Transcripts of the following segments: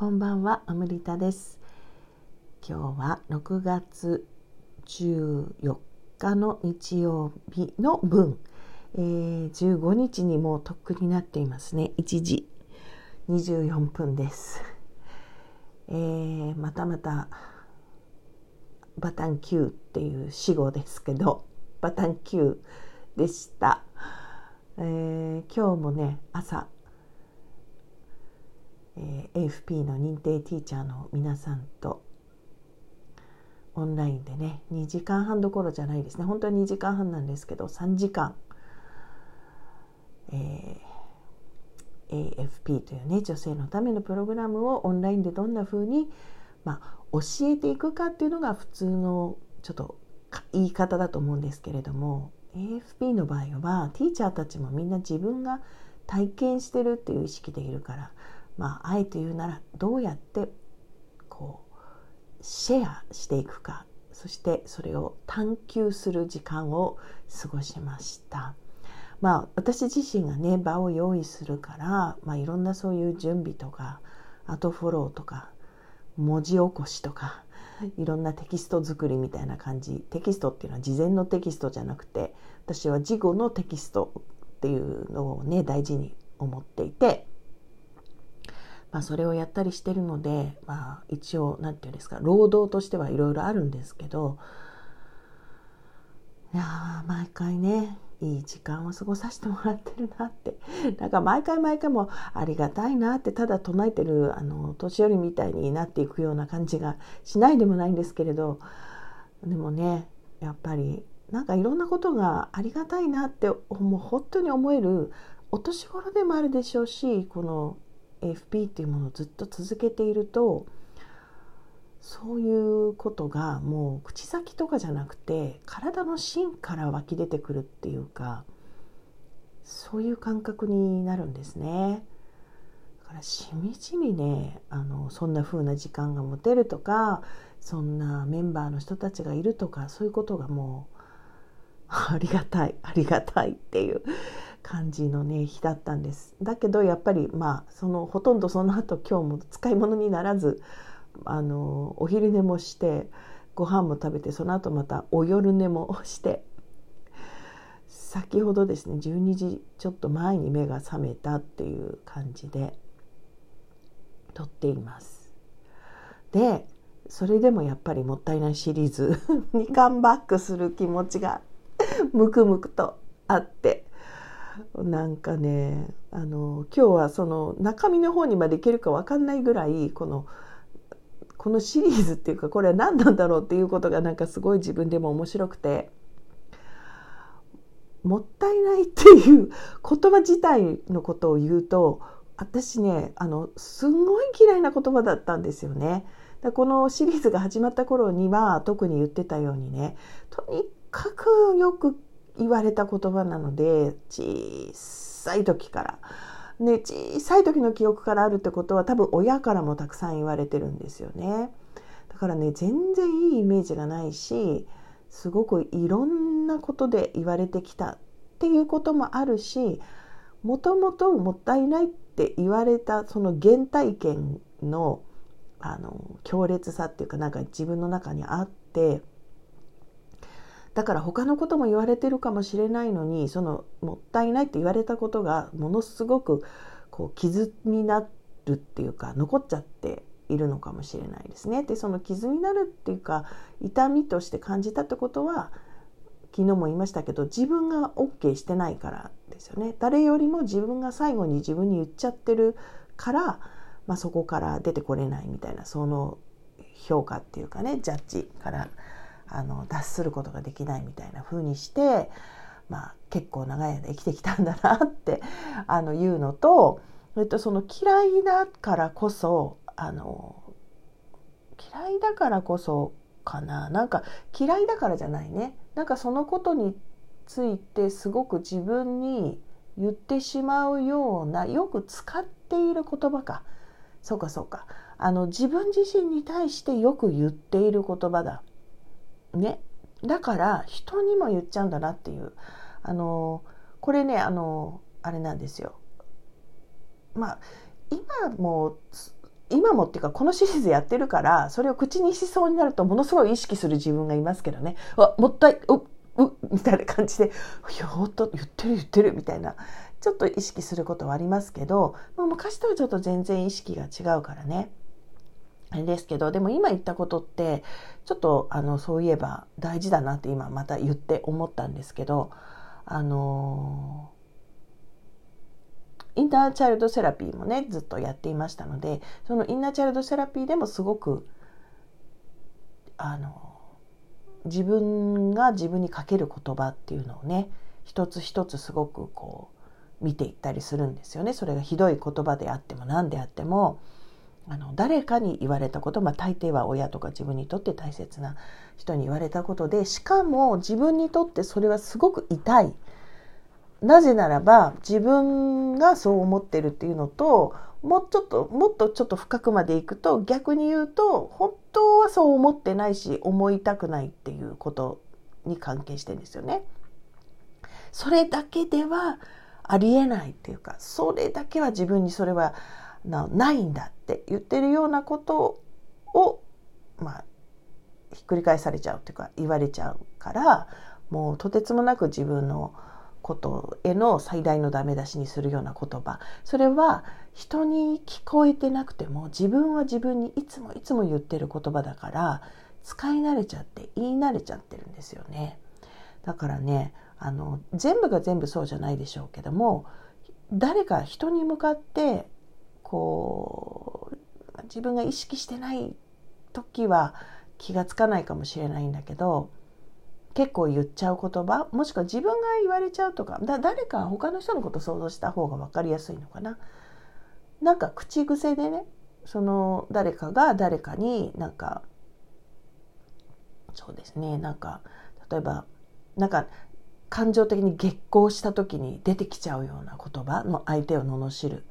こんばんは、アムリタです。今日は6月14日の日曜日の分、えー、15日にもうとっくになっていますね。1時24分です。えー、またまたバタンキューっていう死語ですけど、バタンキューでした。えー、今日もね、朝、えー、AFP の認定ティーチャーの皆さんとオンラインでね2時間半どころじゃないですね。本当は2時間半なんですけど3時間、えー、AFP というね女性のためのプログラムをオンラインでどんな風にまあ、教えていくかっていうのが普通のちょっと言い方だと思うんですけれども AFP の場合はティーチャーたちもみんな自分が体験してるっていう意識でいるからまあ、あえて言うならどうやってこうシェアしていくかそしてそれを探求する時間を過ごしました。まあ、私自身がね場を用意するから、まあ、いろんなそういう準備とかあとフォローとか文字起こしとかいろんなテキスト作りみたいな感じテキストっていうのは事前のテキストじゃなくて私は事後のテキストっていうのをね大事に思っていて。まあ、それをやったりしてるので、まあ、一応何て言うんですか労働としてはいろいろあるんですけどいや毎回ねいい時間を過ごさせてもらってるなって。なんか毎回毎回もありがたいなってただ唱えてるあの年寄りみたいになっていくような感じがしないでもないんですけれどでもねやっぱりなんかいろんなことがありがたいなってもう本当に思えるお年頃でもあるでしょうしこの AFP っていうものをずっと続けているとそういうことがもう口先とかじゃなくて体の芯から湧き出てくるっていうかそういう感覚になるんですね。だからしみじみねあのそんな風な時間が持てるとかそんなメンバーの人たちがいるとかそういうことがもうありがたいありがたいっていう感じのね日だったんですだけどやっぱりまあそのほとんどその後今日も使い物にならずあのお昼寝もしてご飯も食べてその後またお夜寝もして先ほどですね12時ちょっと前に目が覚めたっていう感じで撮っています。でそれでもやっぱりもったいないシリーズに カムバックする気持ちがムクムクとあってなんかねあの今日はその中身の方にまでいけるか分かんないぐらいこのこのシリーズっていうかこれは何なんだろうっていうことがなんかすごい自分でも面白くてもったいないっていう言葉自体のことを言うと私ねあのすんごい嫌いな言葉だったんですよね。このシリーズが始まった頃には特に言ってたようにねとにかくよく言われた言葉なので小さい時から、ね、小さい時の記憶からあるってことは多分親からもたくさん言われてるんですよね。だからね全然いいイメージがないしすごくいろんなことで言われてきたっていうこともあるしもともともったいないって言われたその原体験のあの強烈さっていうかなんか自分の中にあってだから他のことも言われてるかもしれないのにそのもったいないって言われたことがものすごくこう傷になるっていうか残っちゃっているのかもしれないですね。でその傷になるっていうか痛みとして感じたってことは昨日も言いましたけど自分が OK してないからですよね。誰よりも自分が最後に自分に言っちゃってるからまあ、そこから出てこれないみたいなその評価っていうかねジャッジからあの脱することができないみたいな風にして、まあ、結構長い間生きてきたんだなって あの言うのと、えっと、その嫌いだからこそあの嫌いだからこそかななんか嫌いだからじゃないねなんかそのことについてすごく自分に言ってしまうようなよく使っている言葉か。そうかそうかあの自分自身に対してよく言っている言葉だ。ね。だから人にも言っちゃうんだなっていうあのこれねあのあれなんですよ。まあ今も今もっていうかこのシリーズやってるからそれを口にしそうになるとものすごい意識する自分がいますけどねあもったいううみたいな感じで「ひょっと言ってる言ってる」みたいなちょっと意識することはありますけど昔とはちょっと全然意識が違うからねあれですけどでも今言ったことってちょっとあのそういえば大事だなって今また言って思ったんですけどあのインナーチャイルドセラピーもねずっとやっていましたのでそのインナーチャイルドセラピーでもすごくあの自分が自分にかける言葉っていうのをね一つ一つすごくこう見ていったりするんですよね。それがひどい言葉であっても何であってもあの誰かに言われたこと、まあ、大抵は親とか自分にとって大切な人に言われたことでしかも自分にとってそれはすごく痛い。なぜならば自分がそう思ってるっていうのともうちょっともっとちょっと深くまでいくと逆に言うと本当はそう思ってないし思いたくないっていうことに関係してんですよね。それだけではありえないっていうかそれだけは自分にそれはないんだって言ってるようなことをまあひっくり返されちゃうっていうか言われちゃうからもうとてつもなく自分のことへの最大のダメ出しにするような言葉それは人に聞こえてなくても自分は自分にいつもいつも言ってる言葉だから使い慣れちゃって言い慣れちゃってるんですよね。だからねあの全部が全部そうじゃないでしょうけども誰か人に向かってこう自分が意識してない時は気がつかないかもしれないんだけど結構言っちゃう言葉もしくは自分が言われちゃうとかだ誰か他の人のこと想像した方が分かりやすいのかな。なんか口癖でねその誰かが誰かになんかそうですねなんか例えばなんか感情的に激高した時に出てきちゃうような言葉の相手を罵る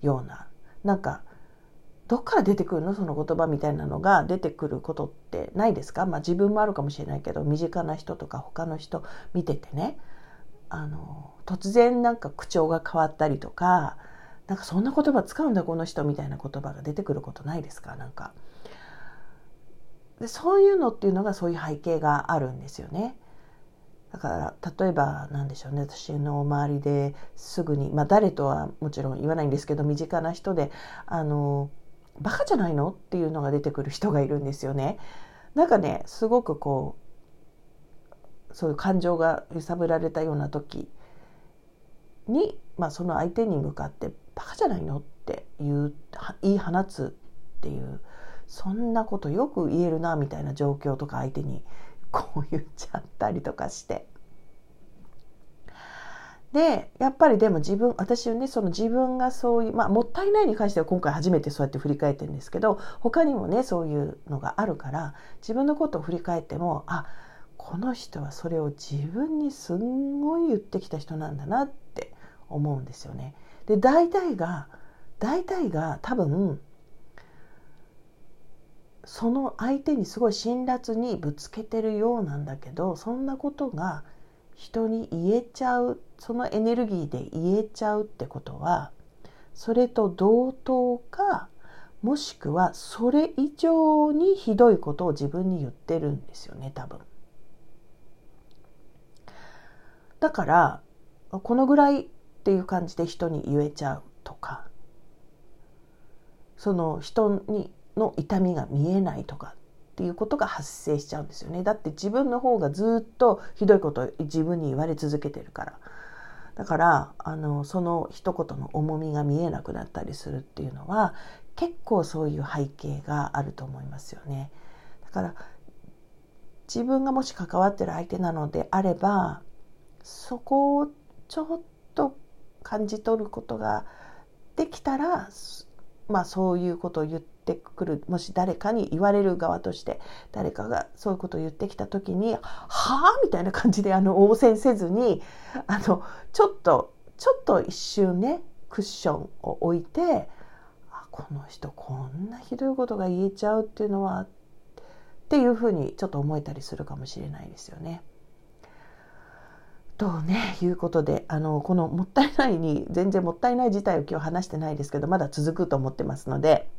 ようななんかどっから出てくるの？その言葉みたいなのが出てくることってないですか、まあ、自分もあるかもしれないけど身近な人とか他の人見ててね。あの突然なんか口調が変わったりとかなんかそんな言葉使うんだこの人みたいな言葉が出てくることないですか？なんか。でそういうのっていうのがそういう背景があるんですよね。だから例えば何でしょうね私の周りですぐに、まあ、誰とはもちろん言わないんですけど身近な人であのバカじゃないのっていうのが出てくる人がいるんですよね。なんかねすごくこうそういう感情が揺さぶられたような時に、まあ、その相手に向かって「バカじゃないの?」って言う言い放つっていうそんなことよく言えるなみたいな状況とか相手にこう言っちゃったりとかしてでやっぱりでも自分私はねその自分がそういうまあもったいないに関しては今回初めてそうやって振り返ってるんですけど他にもねそういうのがあるから自分のことを振り返ってもあこの人はそれを自分にすんごい言ってきた人なんだなって思うんですよね。で大体が大体が多分その相手にすごい辛辣にぶつけてるようなんだけどそんなことが人に言えちゃうそのエネルギーで言えちゃうってことはそれと同等かもしくはそれ以上にひどいことを自分に言ってるんですよね多分。だからこのぐらいっていう感じで人に言えちゃうとかその人にの痛みが見えないとかっていうことが発生しちゃうんですよね。だって自分の方がずっとひどいことを自分に言われ続けてるから。だからあのその一言の重みが見えなくなったりするっていうのは結構そういう背景があると思いますよね。だから自分がもし関わってる相手なのであればそこをちょっと感じ取ることができたらまあそういうことを言ってくるもし誰かに言われる側として誰かがそういうことを言ってきた時に「はあ?」みたいな感じであの応戦せずにあのちょっとちょっと一瞬ねクッションを置いてあこの人こんなひどいことが言えちゃうっていうのはっていうふうにちょっと思えたりするかもしれないですよね。とねいうことであのこのもったいないに全然もったいない自体を今日話してないですけどまだ続くと思ってますので。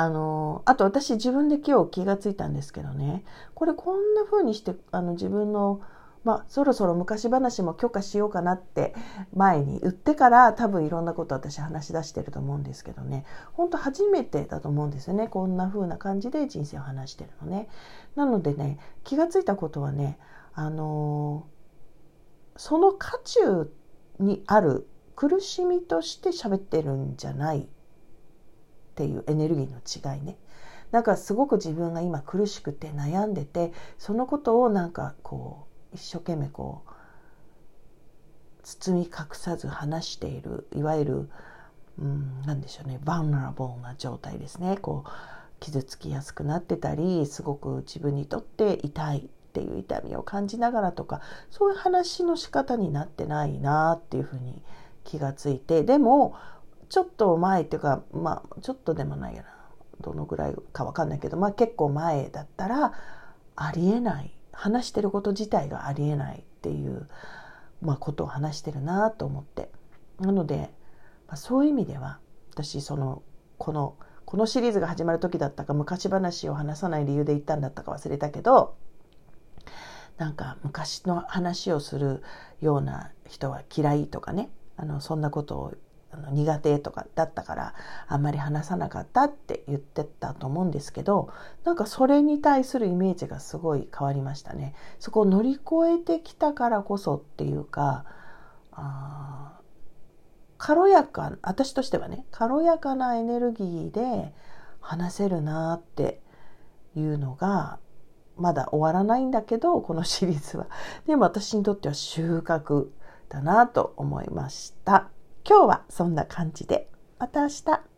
あのあと私自分で今日気がついたんですけどねこれこんな風にしてあの自分のまあ、そろそろ昔話も許可しようかなって前に言ってから多分いろんなこと私話し出してると思うんですけどね本当初めてだと思うんですよねこんな風な感じで人生を話してるのね。なのでね気がついたことはねあの、その渦中にある苦しみとして喋ってるんじゃないっていうエネルギーの違いね。なんかすごく自分が今苦しくて悩んでてそのことをなんかこう一生懸命こう包み隠さず話しているいわゆる、うん、何でしょうねバンナラボーな状態ですねこう傷つきやすくなってたりすごく自分にとって痛いっていう痛みを感じながらとかそういう話の仕方になってないなっていうふうに気がついてでもちょっと前っていうかまあちょっとでもないやなどのぐらいか分かんないけどまあ結構前だったらありえない話してること自体がありえないっていう、まあ、ことを話してるなと思って。なので、まあ、そういう意味では私そのこのこのシリーズが始まる時だったか昔話を話さない理由で言ったんだったか忘れたけどなんか昔の話をするような人は嫌いとかねあのそんなことをあの苦手とかだったからあんまり話さなかったって言ってたと思うんですけどなんかそれに対するイメージがすごい変わりましたね。そこを乗り越えてきたからこそっていうかあ軽やか私としてはね軽やかなエネルギーで話せるなっていうのがまだ終わらないんだけどこのシリーズは でも私にとっては収穫だなと思いました。今日はそんな感じで。また明日。